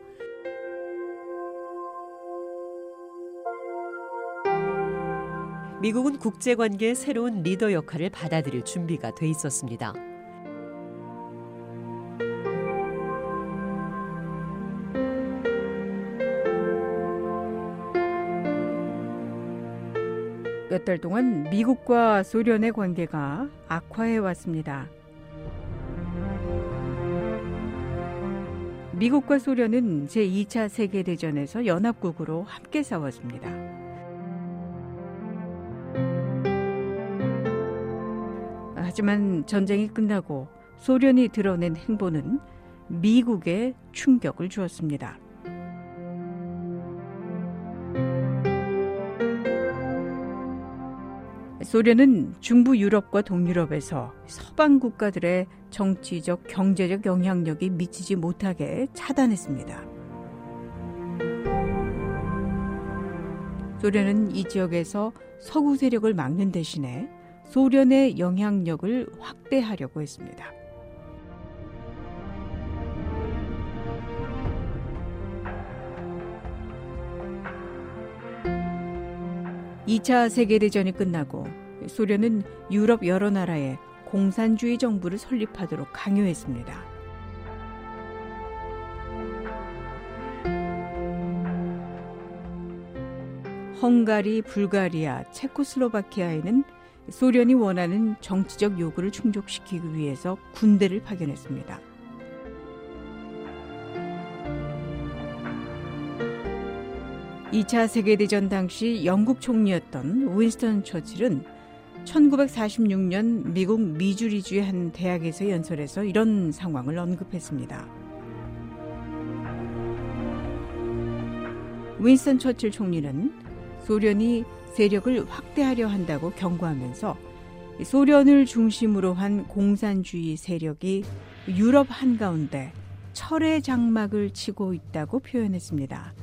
미국은 국제관계의 새로운 리더 역할을 받아들일 준비가 돼 있었습니다. 몇 달 동안 미국과 소련의 관계가 악화해 왔습니다. 미국과 소련은 제2차 세계대전에서 연합국으로 함께 싸웠습니다. 하지만 전쟁이 끝나고 소련이 드러낸 행보는 미국에 충격을 주었습니다. 소련은 중부 유럽과 동유럽에서 서방 국가들의 정치적, 경제적 영향력이 미치지 못하게 차단했습니다. 소련은 이 지역에서 서구 세력을 막는 대신에 소련의 영향력을 확대하려고 했습니다. (2차) 세계대전이 끝나고 소련은 유럽 여러 나라에 공산주의 정부를 설립하도록 강요했습니다. 헝가리, 불가리아, 체코슬로바키아에는 소련이 원하는 정치적 요구를 충족시키기 위해서 군대를 파견했습니다. (2차) 세계대전 당시 영국 총리였던 윈스턴 처칠은 1946년 미국 미주리주의 한 대학에서 연설해서 이런 상황을 언급했습니다. 윈스턴 처칠 총리는 소련이 세력을 확대하려 한다고 경고하면서 소련을 중심으로 한 공산주의 세력이 유럽 한가운데 철의 장막을 치고 있다고 표현했습니다.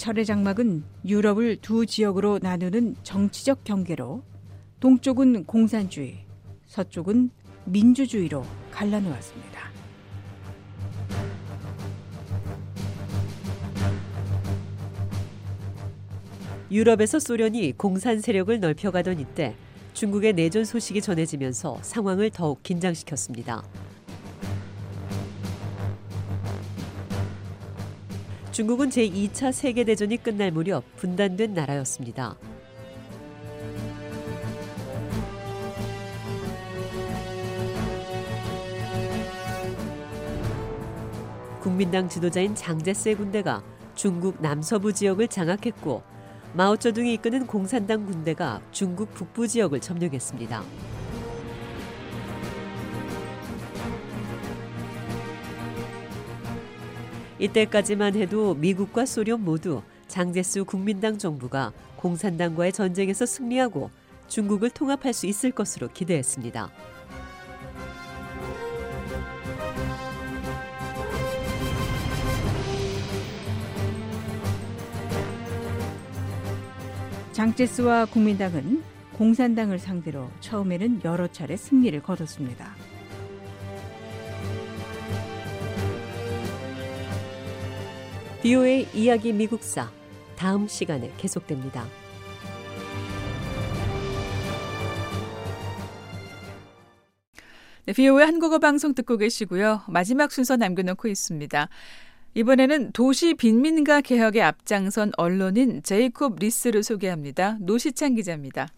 철의 장막은 유럽을 두 지역으로 나누는 정치적 경계로 동쪽은 공산주의, 서쪽은 민주주의로 갈라놓았습니다. 유럽에서 소련이 공산 세력을 넓혀가던 이때 중국의 내전 소식이 전해지면서 상황을 더욱 긴장시켰습니다. 중국은 제2차 세계대전이 끝날 무렵 분단된 나라였습니다. 국민당 지도자인 장제스의 군대가 중국 남서부 지역을 장악했고 마오쩌둥이 이끄는 공산당 군대가 중국 북부 지역을 점령했습니다. 이때까지만 해도 미국과 소련 모두 장제스 국민당 정부가 공산당과의 전쟁에서 승리하고 중국을 통합할 수 있을 것으로 기대했습니다. 장제스와 국민당은 공산당을 상대로 처음에는 여러 차례 승리를 거뒀습니다. 비오의 이야기 미국사 다음 시간에 계속됩니다. 네, 비오의 한국어 방송 듣고 계시고요. 마지막 순서 남겨놓고 있습니다. 이번에는 도시 빈민가 개혁에 앞장선 언론인 제이콥 리스를 소개합니다. 노시창 기자입니다.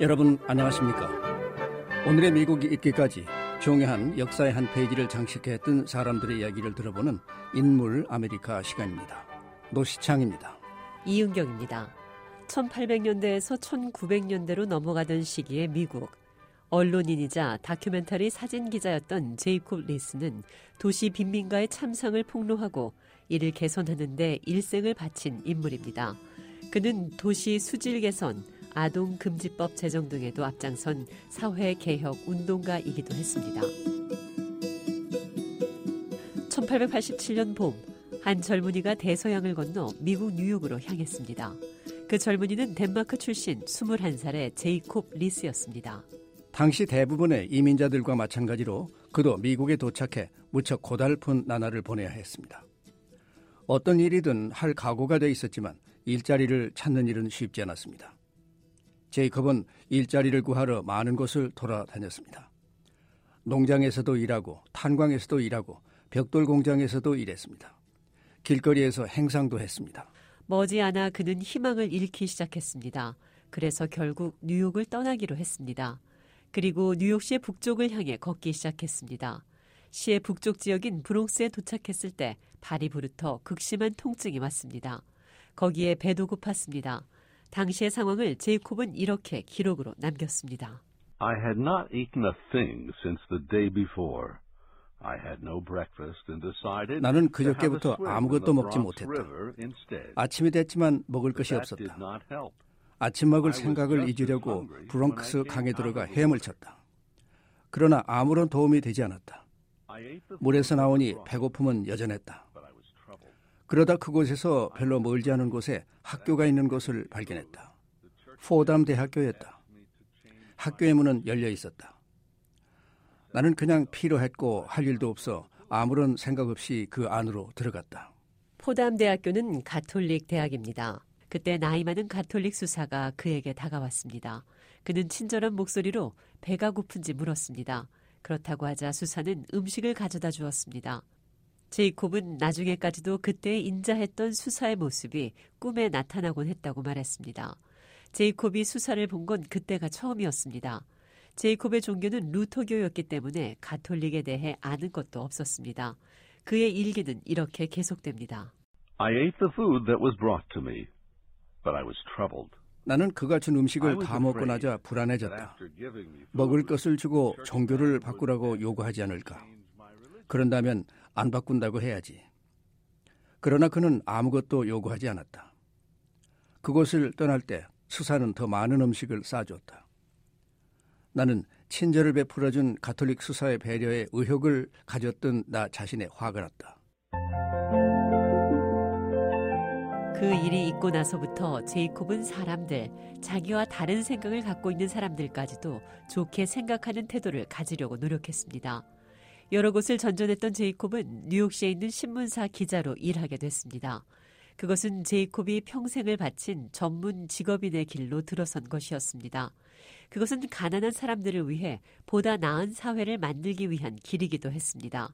여러분 안녕하십니까? 오늘의 미국이 있기까지 중요한 역사의 한 페이지를 장식했던 사람들의 이야기를 들어보는 인물 아메리카 시간입니다. 노시창입니다. 이은경입니다. 1800년대에서 1900년대로 넘어가던 시기에 미국. 언론인이자 다큐멘터리 사진 기자였던 제이콥 리스는 도시 빈민가의 참상을 폭로하고 이를 개선하는 데 일생을 바친 인물입니다. 그는 도시 수질 개선, 아동 금지법 제정 등에도 앞장선 사회 개혁 운동가이기도 했습니다. 1887년 봄, 한 젊은이가 대서양을 건너 미국 뉴욕으로 향했습니다. 그 젊은이는 덴마크 출신 21살의 제이콥 리스였습니다. 당시 대부분의 이민자들과 마찬가지로 그도 미국에 도착해 무척 고달픈 나날을 보내야 했습니다. 어떤 일이든 할 각오가 돼 있었지만 일자리를 찾는 일은 쉽지 않았습니다. 제이컵은 일자리를 구하러 많은 곳을 돌아다녔습니다. 농장에서도 일하고 탄광에서도 일하고 벽돌 공장에서도 일했습니다. 길거리에서 행상도 했습니다. 머지않아 그는 희망을 잃기 시작했습니다. 그래서 결국 뉴욕을 떠나기로 했습니다. 그리고 뉴욕시의 북쪽을 향해 걷기 시작했습니다. 시의 북쪽 지역인 브롱스에 도착했을 때 발이 부르터 극심한 통증이 왔습니다. 거기에 배도 고팠습니다. 당시의 상황을 제이콥은 이렇게 기록으로 남겼습니다. I had not eaten a thing since the day before. 나는 그저께부터 아무것도 먹지 못했다. 아침이 됐지만 먹을 것이 없었다. 아침 먹을 생각을 잊으려고 브롱크스 강에 들어가 헤엄을 쳤다. 그러나 아무런 도움이 되지 않았다. 물에서 나오니 배고픔은 여전했다. 그러다 그곳에서 별로 멀지 않은 곳에 학교가 있는 것을 발견했다. 포담 대학교였다. 학교의 문은 열려 있었다. 나는 그냥 필요했고 할 일도 없어 아무런 생각 없이 그 안으로 들어갔다. 포담 대학교는 가톨릭 대학입니다. 그때 나이 많은 가톨릭 수사가 그에게 다가왔습니다. 그는 친절한 목소리로 배가 고픈지 물었습니다. 그렇다고 하자 수사는 음식을 가져다 주었습니다. 제이콥은 나중에까지도 그때 인자했던 수사의 모습이 꿈에 나타나곤 했다고 말했습니다. 제이콥이 수사를 본 건 그때가 처음이었습니다. 제이콥의 종교는 루터교였기 때문에 가톨릭에 대해 아는 것도 없었습니다. 그의 일기는 이렇게 계속됩니다. I ate the food that was brought to me, but I was troubled. 나는 그가 준 음식을 다 먹고 나자 불안해졌다. 먹을 것을 주고 종교를 바꾸라고 요구하지 않을까. 그런다면 안 바꾼다고 해야지. 그러나 그는 아무것도 요구하지 않았다. 그곳을 떠날 때 수사는 더 많은 음식을 싸줬다. 나는 친절을 베풀어준 가톨릭 수사의 배려에 의혹을 가졌던 나 자신에 화가 났다. 그 일이 있고 나서부터 제이콥은 사람들, 자기와 다른 생각을 갖고 있는 사람들까지도 좋게 생각하는 태도를 가지려고 노력했습니다. 여러 곳을 전전했던 제이콥은 뉴욕시에 있는 신문사 기자로 일하게 됐습니다. 그것은 제이콥이 평생을 바친 전문 직업인의 길로 들어선 것이었습니다. 그것은 가난한 사람들을 위해 보다 나은 사회를 만들기 위한 길이기도 했습니다.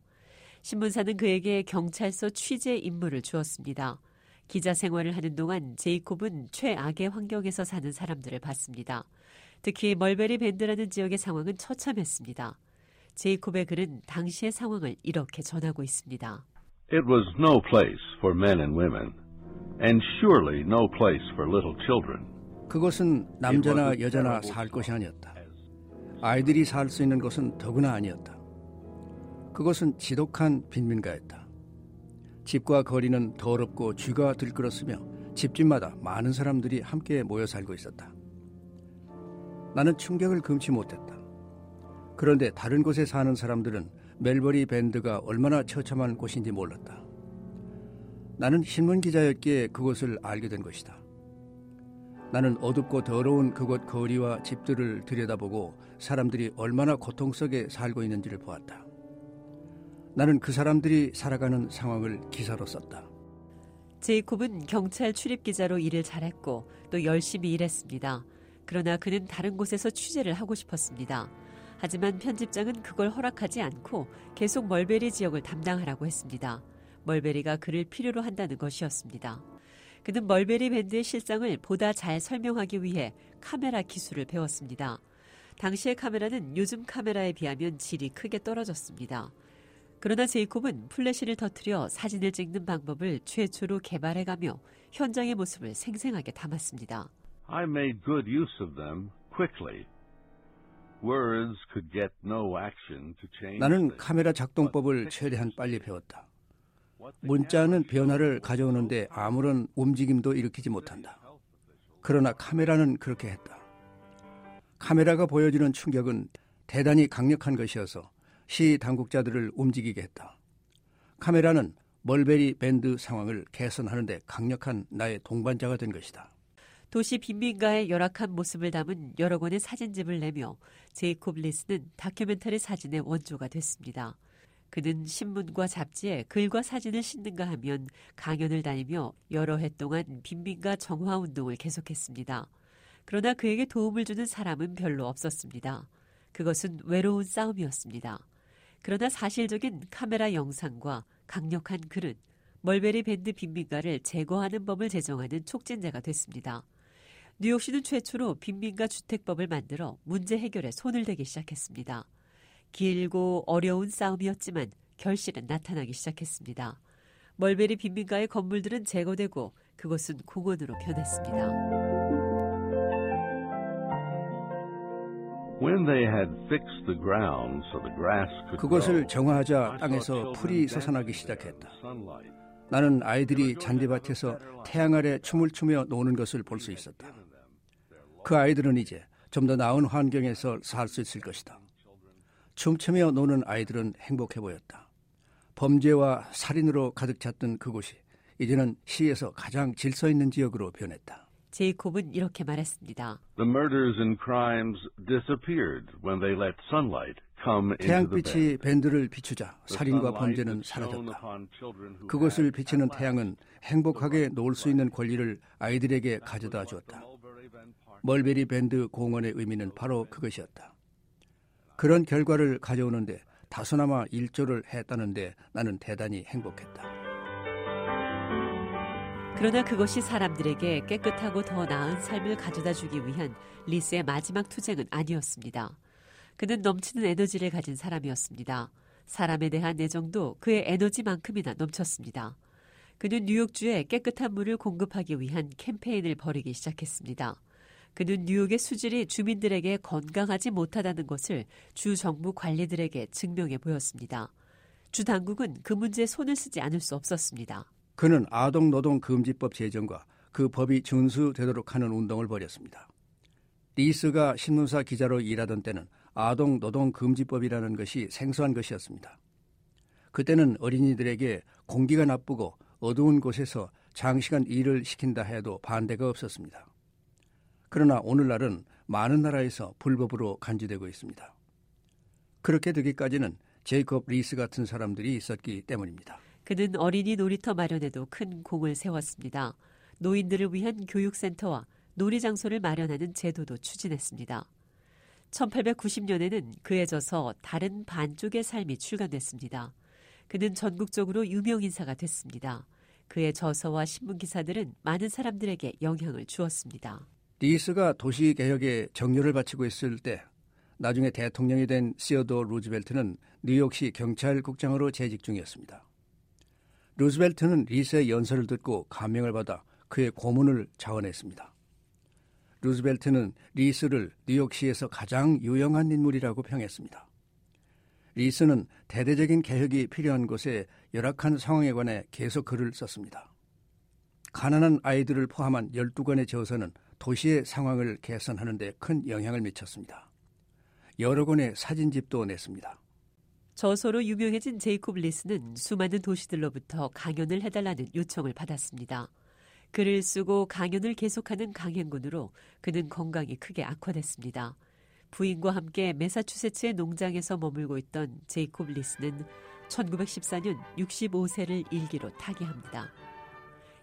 신문사는 그에게 경찰서 취재 임무를 주었습니다. 기자 생활을 하는 동안 제이콥은 최악의 환경에서 사는 사람들을 봤습니다. 특히 멀베리 밴드라는 지역의 상황은 처참했습니다. 제이콥의 글은 당시의 상황을 이렇게 전하고 있습니다. It was no place for men and women, and surely no place for little children. 그것은 남자나 여자나 살 것이 아니었다. 아이들이 살 수 있는 것은 더구나 아니었다. 그것은 지독한 빈민가였다. 집과 거리는 더럽고 쥐가 들끓었으며 집집마다 많은 사람들이 함께 모여 살고 있었다. 나는 충격을 금치 못했다. 그런데 다른 곳에 사는 사람들은 멜버리 밴드가 얼마나 처참한 곳인지 몰랐다. 나는 신문 기자였기에 그곳을 알게 된 것이다. 나는 어둡고 더러운 그곳 거리와 집들을 들여다보고 사람들이 얼마나 고통 속에 살고 있는지를 보았다. 나는 그 사람들이 살아가는 상황을 기사로 썼다. 제이콥은 경찰 출입 기자로 일을 잘했고 또 열심히 일했습니다. 그러나 그는 다른 곳에서 취재를 하고 싶었습니다. 하지만 편집장은 그걸 허락하지 않고 계속 멀베리 지역을 담당하라고 했습니다. 멀베리가 그를 필요로 한다는 것이었습니다. 그는 멀베리 밴드의 실상을 보다 잘 설명하기 위해 카메라 기술을 배웠습니다. 당시의 카메라는 요즘 카메라에 비하면 질이 크게 떨어졌습니다. 그러나 제이콥은 플래시를 터트려 사진을 찍는 방법을 최초로 개발해가며 현장의 모습을 생생하게 담았습니다. I made good use of them quickly. 나는 카메라 작동법을 최대한 빨리 배웠다. 문자는 변화를 가져오는데 아무런 움직임도 일으키지 못한다. 그러나 카메라는 그렇게 했다. 카메라가 보여주는 충격은 대단히 강력한 것이어서 시 당국자들을 움직이게 했다. 카메라는 멀베리 밴드 상황을 개선하는데 강력한 나의 동반자가 된 것이다. 도시 빈민가의 열악한 모습을 담은 여러 권의 사진집을 내며 제이콥 리스는 다큐멘터리 사진의 원조가 됐습니다. 그는 신문과 잡지에 글과 사진을 싣는가 하면 강연을 다니며 여러 해 동안 빈민가 정화 운동을 계속했습니다. 그러나 그에게 도움을 주는 사람은 별로 없었습니다. 그것은 외로운 싸움이었습니다. 그러나 사실적인 카메라 영상과 강력한 글은 멀베리 밴드 빈민가를 제거하는 법을 제정하는 촉진제가 됐습니다. 뉴욕시는 최초로 빈민가 주택법을 만들어 문제 해결에 손을 대기 시작했습니다. 길고 어려운 싸움이었지만 결실은 나타나기 시작했습니다. 멀베리 빈민가의 건물들은 제거되고 그것은 공원으로 변했습니다. When they had fixed the ground so the grass could 그것을 정화하자 땅에서 풀이 솟아나기 시작했다. 나는 아이들이 잔디밭에서 태양 아래 춤을 추며 노는 것을 볼 수 있었다. 그 아이들은 이제 좀 더 나은 환경에서 살 수 있을 것이다. 춤추며 노는 아이들은 행복해 보였다. 범죄와 살인으로 가득 찼던 그곳이 이제는 시에서 가장 질서 있는 지역으로 변했다. 제이콥은 이렇게 말했습니다. The murders and crimes disappeared when they let sunlight come into the 태양빛이. 밴드를 비추자 The 살인과 범죄는 사라졌다. upon children who 그것을 had 비치는 태양은 행복하게 놀 수 있는 권리를 아이들에게 가져다 주었다. 멀베리 밴드 공원의 의미는 바로 그것이었다. 그런 결과를 가져오는데 다소나마 일조를 했다는데 나는 대단히 행복했다. 그러나 그것이 사람들에게 깨끗하고 더 나은 삶을 가져다 주기 위한 리스의 마지막 투쟁은 아니었습니다. 그는 넘치는 에너지를 가진 사람이었습니다. 사람에 대한 애정도 그의 에너지만큼이나 넘쳤습니다. 그는 뉴욕주에 깨끗한 물을 공급하기 위한 캠페인을 벌이기 시작했습니다. 그는 뉴욕의 수질이 주민들에게 건강하지 못하다는 것을 주 정부 관리들에게 증명해 보였습니다. 주 당국은 그 문제에 손을 쓰지 않을 수 없었습니다. 그는 아동 노동 금지법 제정과 그 법이 준수되도록 하는 운동을 벌였습니다. 리스가 신문사 기자로 일하던 때는 아동 노동 금지법이라는 것이 생소한 것이었습니다. 그때는 어린이들에게 공기가 나쁘고 어두운 곳에서 장시간 일을 시킨다 해도 반대가 없었습니다. 그러나 오늘날은 많은 나라에서 불법으로 간주되고 있습니다. 그렇게 되기까지는 제이콥 리스 같은 사람들이 있었기 때문입니다. 그는 어린이 놀이터 마련에도 큰 공을 세웠습니다. 노인들을 위한 교육센터와 놀이 장소를 마련하는 제도도 추진했습니다. 1890년에는 그에 져서 다른 반쪽의 삶이 출간됐습니다. 그는 전국적으로 유명 인사가 됐습니다. 그의 저서와 신문 기사들은 많은 사람들에게 영향을 주었습니다. 리스가 도시 개혁에 정료를 바치고 있을 때 나중에 대통령이 된 시어도 루즈벨트는 뉴욕시 경찰국장으로 재직 중이었습니다. 루즈벨트는 리스의 연설을 듣고 감명을 받아 그의 고문을 자원했습니다. 루즈벨트는 리스를 뉴욕시에서 가장 유용한 인물이라고 평했습니다. 리스는 대대적인 개혁이 필요한 곳에 열악한 상황에 관해 계속 글을 썼습니다. 가난한 아이들을 포함한 12권의 저서는 도시의 상황을 개선하는 데 큰 영향을 미쳤습니다. 여러 권의 사진집도 냈습니다. 저서로 유명해진 제이콥 리스는 수많은 도시들로부터 강연을 해달라는 요청을 받았습니다. 글을 쓰고 강연을 계속하는 강행군으로 그는 건강이 크게 악화됐습니다. 부인과 함께 매사추세츠의 농장에서 머물고 있던 제이콥 리스는 1914년 65세를 일기로 타계합니다.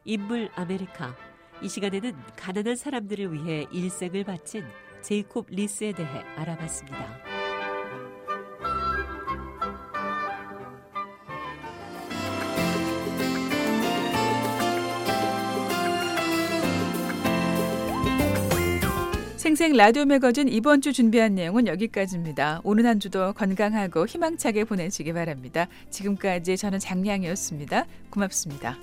인물 아메리카. 이 시간에는 가난한 사람들을 위해 일생을 바친 제이콥 리스에 대해 알아봤습니다. 생생 라디오 매거진 이번 주 준비한 내용은 여기까지입니다. 오늘 한 주도 건강하고 희망차게 보내시기 바랍니다. 지금까지 저는 장량이었습니다. 고맙습니다.